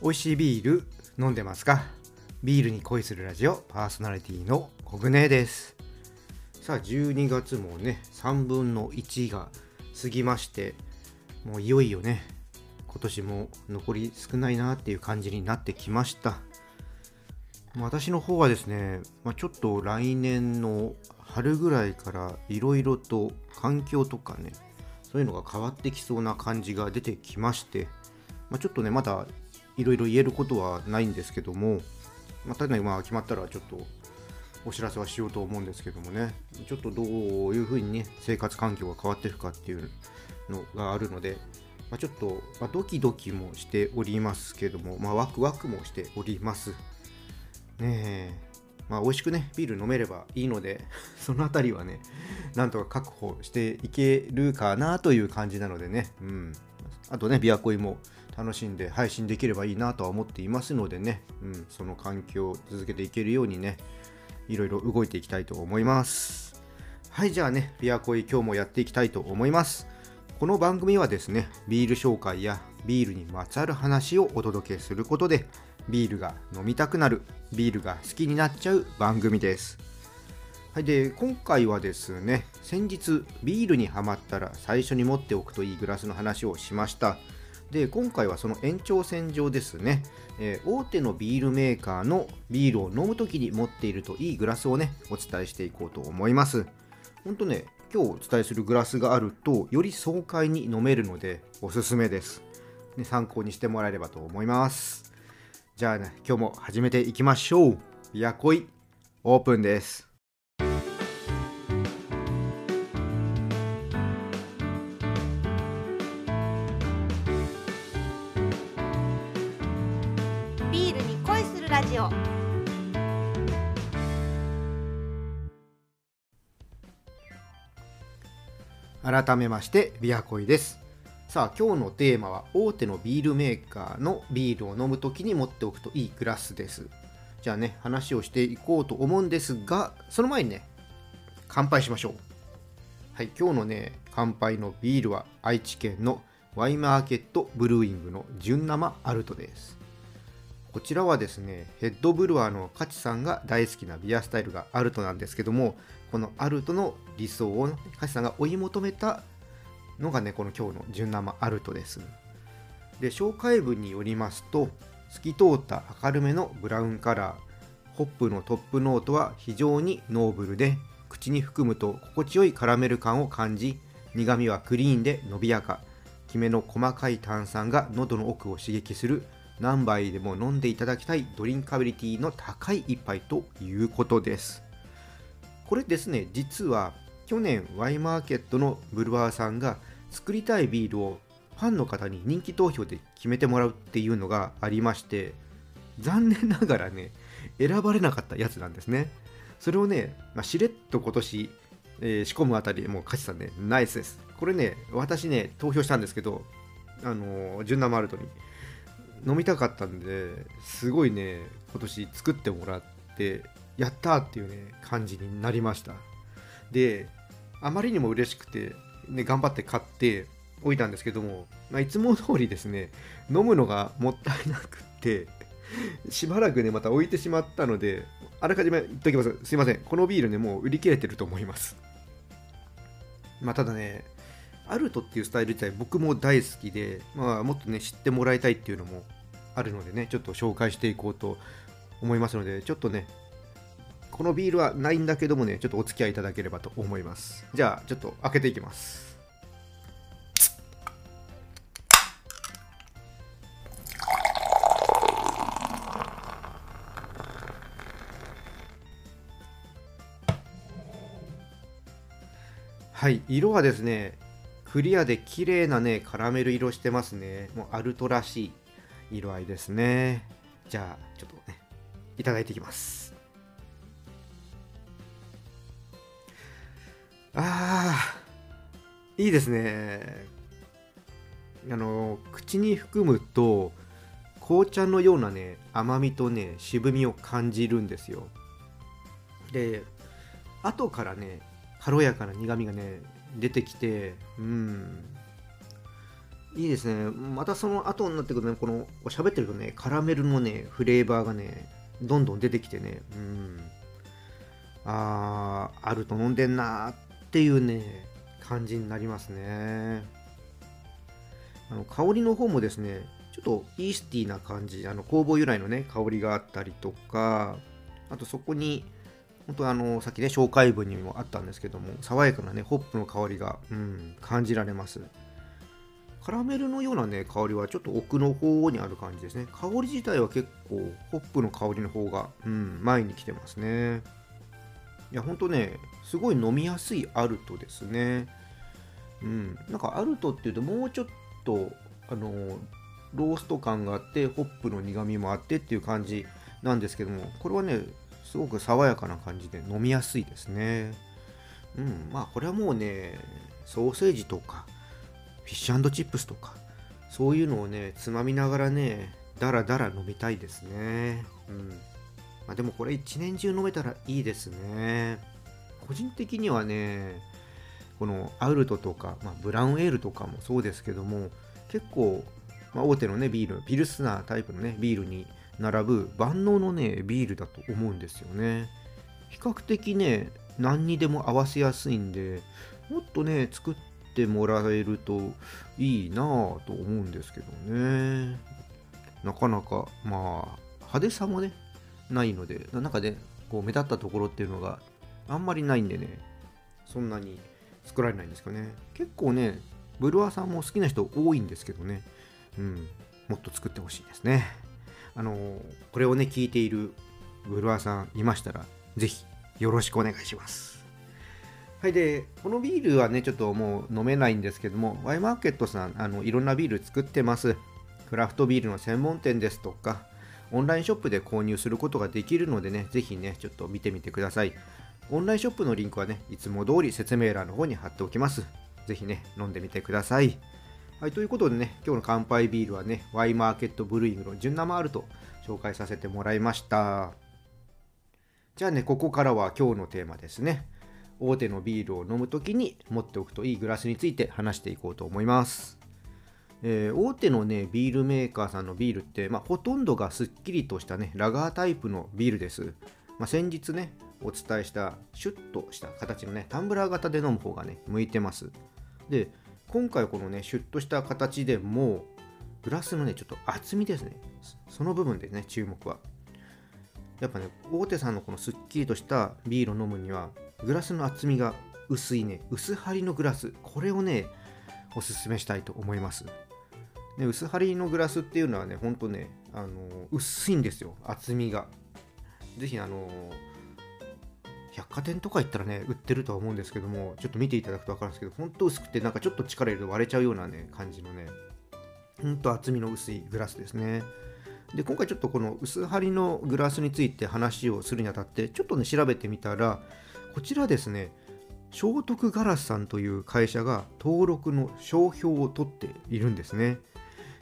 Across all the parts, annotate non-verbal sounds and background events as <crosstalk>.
美味しいビール飲んでますか？ビールに恋するラジオパーソナリティのコグネです。さあ12月もね3分の1が過ぎましてもういよいよね今年も残り少ないなっていう感じになってきました。私の方はですね、まあ、ちょっと来年の春ぐらいからいろいろと環境とかねそういうのが変わってきそうな感じが出てきまして、まあ、ちょっとねまだいろいろ言えることはないんですけども、ま、ただねまあ決まったらちょっとお知らせはしようと思うんですけどもね。ちょっとどういうふうにね生活環境が変わっていくかっていうのがあるので、まあ、ちょっと、まあ、ドキドキもしておりますけども、まあ、ワクワクもしております。ねえ。まあ美味しくねビール飲めればいいので <laughs> そのあたりはねなんとか確保していけるかなという感じなのでね。うん。あとねビアコイも楽しんで配信できればいいなとは思っていますのでね、うん、その環境を続けていけるようにねいろいろ動いていきたいと思います。はいじゃあねビアコイ今日もやっていきたいと思います。この番組はですねビール紹介やビールにまつわる話をお届けすることでビールが飲みたくなるビールが好きになっちゃう番組です。はい、で今回はですね先日ビールにはまったら最初に持っておくといいグラスの話をしました。で今回はその延長線上ですね、えー、大手のビールメーカーのビールを飲む時に持っているといいグラスをねお伝えしていこうと思います。ほんとね今日お伝えするグラスがあるとより爽快に飲めるのでおすすめです、ね、参考にしてもらえればと思います。じゃあね今日も始めていきましょう。ビアコイオープンです。改めましてビアコイです。さあ今日のテーマは大手のビールメーカーのビールを飲む時に持っておくといいグラスです。じゃあね話をしていこうと思うんですがその前にね乾杯しましょう。はい今日のね乾杯のビールは愛知県のワイマーケットブルーイングの純生アルトです。こちらはですねヘッドブルワーのカチさんが大好きなビアスタイルがアルトなんですけどもこのアルトの理想をカチさんが追い求めたのがねこの今日の純生アルトです。で紹介文によりますと透き通った明るめのブラウンカラーホップのトップノートは非常にノーブルで口に含むと心地よいカラメル感を感じ苦味はクリーンで伸びやか。きめの細かい炭酸が喉の奥を刺激する何杯でも飲んでいただきたいドリンカビリティの高い一杯ということです。これですね実は去年ワイマーケットのブルワーさんが作りたいビールをファンの方に人気投票で決めてもらうっていうのがありまして残念ながらね選ばれなかったやつなんですね。それをね、まあ、しれっと今年、えー仕込むあたりもうカチさんねナイスです。これね私ね投票したんですけどあのー純生マルトに飲みたかったんですごいね今年作ってもらってやったーっていうね感じになりました。であまりにも嬉しくて、ね、頑張って買っておいたんですけども、まあ、いつも通りですね飲むのがもったいなくってしばらくねまた置いてしまったのであらかじめ言っときます。すいません。このビールねもう売り切れてると思います。まあただねアルトっていうスタイル自体僕も大好きで、まあ、もっとね知ってもらいたいっていうのもあるのでねちょっと紹介していこうと思いますのでちょっとねこのビールはないんだけどもねちょっとお付き合いいただければと思います。じゃあちょっと開けていきます。はい色はですねクリアで綺麗なねカラメル色してますね。もうアルトらしい。色合いですね。じゃあちょっとねいただいていきます。あーいいですね。あの口に含むと紅茶のようなね甘みとね渋みを感じるんですよ。で後からね軽やかな苦みがね出てきてうん。いいですね。またその後になってくるとねこの喋ってるとねカラメルのねフレーバーがねどんどん出てきてねうん。あーあると飲んでんなーっていうね感じになりますね。あの香りの方もですねちょっとイースティーな感じあの酵母由来のね香りがあったりとかあとそこに本当あのさっきね紹介文にもあったんですけども爽やかなねホップの香りが、うん、感じられます。カラメルのようなね香りはちょっと奥の方にある感じですね。香り自体は結構ホップの香りの方が、うん、前に来てますね。いやほんとねすごい飲みやすいアルトですね。うん。なんかアルトっていうともうちょっとあのロースト感があってホップの苦みもあってっていう感じなんですけどもこれはねすごく爽やかな感じで飲みやすいですね。うん。まあこれはもうねソーセージとかフィッシュチップスとかそういうのをねつまみながらねだらだら飲みたいですね。うん。まあ、でもこれ一年中飲めたらいいですね。個人的にはねこのアウルトとか、まあ、ブラウンエールとかもそうですけども結構、まあ、大手のねビールピルスナータイプのねビールに並ぶ万能のねビールだと思うんですよね。比較的ね何にでも合わせやすいんでもっとね作ってもらえるといいなぁと思うんですけどね。なかなかまあ派手さもねないのでなんかねこう目立ったところっていうのがあんまりないんでねそんなに作られないんですけどね。結構ねブルワーさんも好きな人多いんですけどね。うんもっと作ってほしいですね。あのこれをね聞いているブルワーさんいましたら是非よろしくお願いします。はいでこのビールはねちょっともう飲めないんですけどもワイマーケットさんあのいろんなビール作ってますクラフトビールの専門店ですとかオンラインショップで購入することができるのでね、ぜひね、ちょっと見てみてください。オンラインショップのリンクはね、いつも通り説明欄の方に貼っておきます。ぜひね、飲んでみてください。はい、ということでね、今日の乾杯ビールはね、ワイマーケットブルーイングの純生アルト紹介させてもらいました。じゃあね、ここからは今日のテーマですね。大手のビールを飲むときに持っておくといいグラスについて話していこうと思います。えー、大手のねビールメーカーさんのビールって、まあ、ほとんどがすっきりとしたねラガータイプのビールです、まあ、先日ねお伝えしたシュッとした形のねタンブラー型で飲む方がね向いてます。で今回このねシュッとした形でもグラスのねちょっと厚みですね。その部分でね注目は。やっぱね大手さんのこのすっきりとしたビールを飲むにはグラスの厚みが薄いね。薄張りのグラス。これをねおすすめしたいと思います。で薄張りのグラスっていうのはねほんとねあの薄いんですよ。厚みが。是非あの百貨店とか行ったらね売ってるとは思うんですけどもちょっと見ていただくと分かるんですけどほんと薄くてなんかちょっと力入れると割れちゃうようなね感じのねほんと厚みの薄いグラスですね。で今回ちょっとこの薄張りのグラスについて話をするにあたってちょっとね調べてみたらこちらですね聖徳ガラスさんという会社が登録の商標を取っているんですね。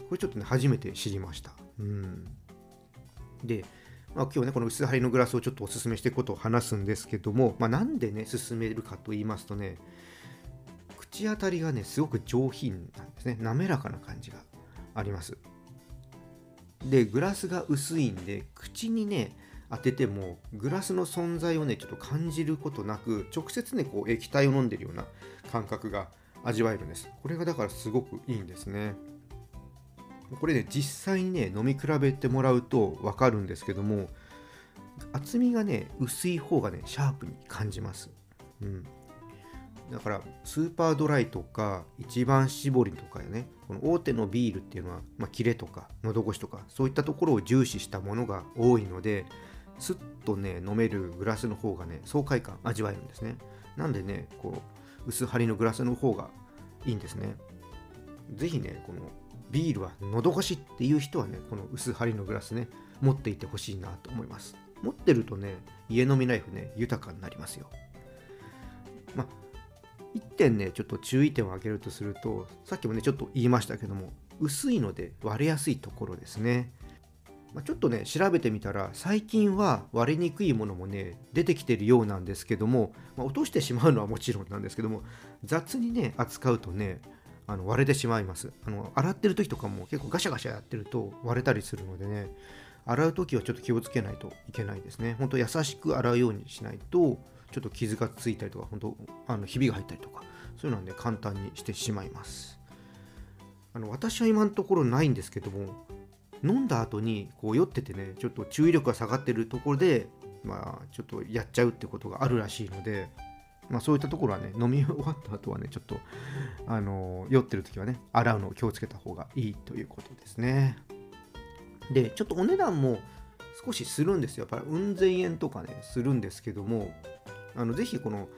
これちょっとね、初めて知りました。うん。で、まあ、今日ね、この薄張りのグラスをちょっとお勧めしていくことを話すんですけども、まあ、なんでね、勧めるかと言いますとね、口当たりがね、すごく上品なんですね。滑らかな感じがあります。で、グラスが薄いんで、口にね、当ててもグラスの存在をねちょっと感じることなく直接ねこう液体を飲んでるような感覚が味わえるんです。これがだからすごくいいんですね。これね実際にね飲み比べてもらうと分かるんですけども厚みがね薄い方がねシャープに感じます。うん。だからスーパードライとか一番搾りとかねこの大手のビールっていうのは、まあ、キレとか喉越しとかそういったところを重視したものが多いのですっとね飲めるグラスの方がね爽快感味わえるんですね。なんでねこう薄張りのグラスの方がいいんですね。是非ねこのビールは喉越しっていう人はねこの薄張りのグラスね持っていてほしいなと思います。持ってるとね家飲みライフね豊かになりますよ。まあ1点ねちょっと注意点を挙げるとするとさっきもねちょっと言いましたけども薄いので割れやすいところですね。ま、ちょっとね調べてみたら最近は割れにくいものもね出てきてるようなんですけども、まあ、落としてしまうのはもちろんなんですけども雑にね扱うとねあの割れてしまいます。あの洗ってる時とかも結構ガシャガシャやってると割れたりするのでね洗う時はちょっと気をつけないといけないですね。本当優しく洗うようにしないとちょっと傷がついたりとか本当あのひびが入ったりとかそういうのはね簡単にしてしまいます。あの私は今のところないんですけども飲んだ後にこう酔っててねちょっと注意力が下がってるところでまあちょっとやっちゃうってことがあるらしいのでまあそういったところはね飲み終わった後はねちょっとあの酔ってる時はね洗うのを気をつけた方がいいということですね。でちょっとお値段も少しするんですよ。やっぱりうん千円とかねするんですけどもあのぜひこの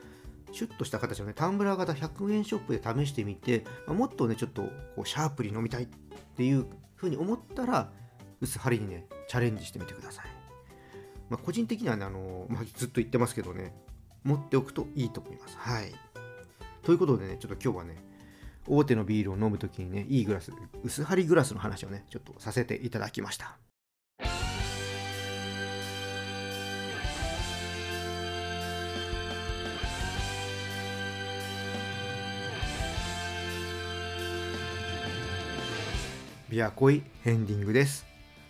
シュッとした形のねタンブラー型100円ショップで試してみて、まあ、もっとねちょっとこうシャープに飲みたいっていうふうに思ったら薄張りにねチャレンジしてみてください、まあ、個人的にはねあの、まあ、ずっと言ってますけどね持っておくといいと思います。はい。ということでねちょっと今日はね大手のビールを飲む時にねいいグラス薄張りグラスの話をねちょっとさせていただきました。ビアコイヘンディングです。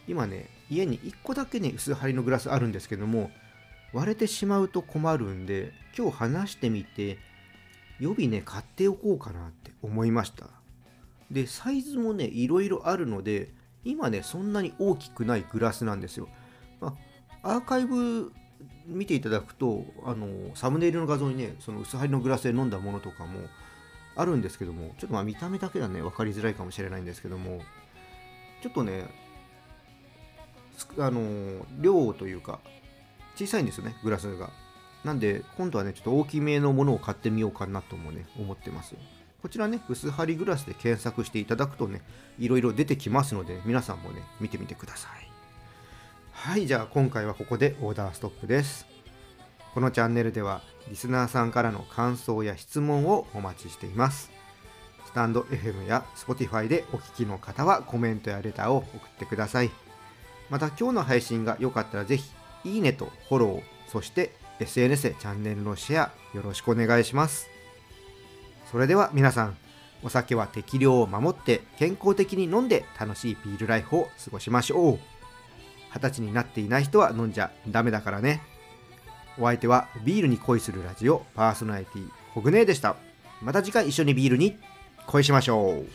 今ね家に1個だけね薄張りのグラスあるんですけども割れてしまうと困るんで今日話してみて予備ね買っておこうかなって思いました。でサイズもねいろいろあるので今ねそんなに大きくないグラスなんですよ、まあ、アーカイブ見ていただくとあのサムネイルの画像にねその薄張りのグラスで飲んだものとかもあるんですけどもちょっとまあ見た目だけではね分かりづらいかもしれないんですけどもちょっとねあの量というか小さいんですよねグラスが。なんで今度はねちょっと大きめのものを買ってみようかなともね思ってます。こちらね薄張りグラスで検索していただくとねいろいろ出てきますので皆さんもね見てみてください。はいじゃあ今回はここでオーダーストップです。このチャンネルではリスナーさんからの感想や質問をお待ちしています。タンド FM や Spotify でお聞きの方はコメントやレターを送ってください。また今日の配信が良かったらぜひいいねとフォローそして SNS でチャンネルのシェアよろしくお願いします。それでは皆さんお酒は適量を守って健康的に飲んで楽しいビールライフを過ごしましょう。二十歳になっていない人は飲んじゃダメだからね。お相手はビールに恋するラジオパーソナリティコグネでした。また次回一緒にビールに。恋しましょう。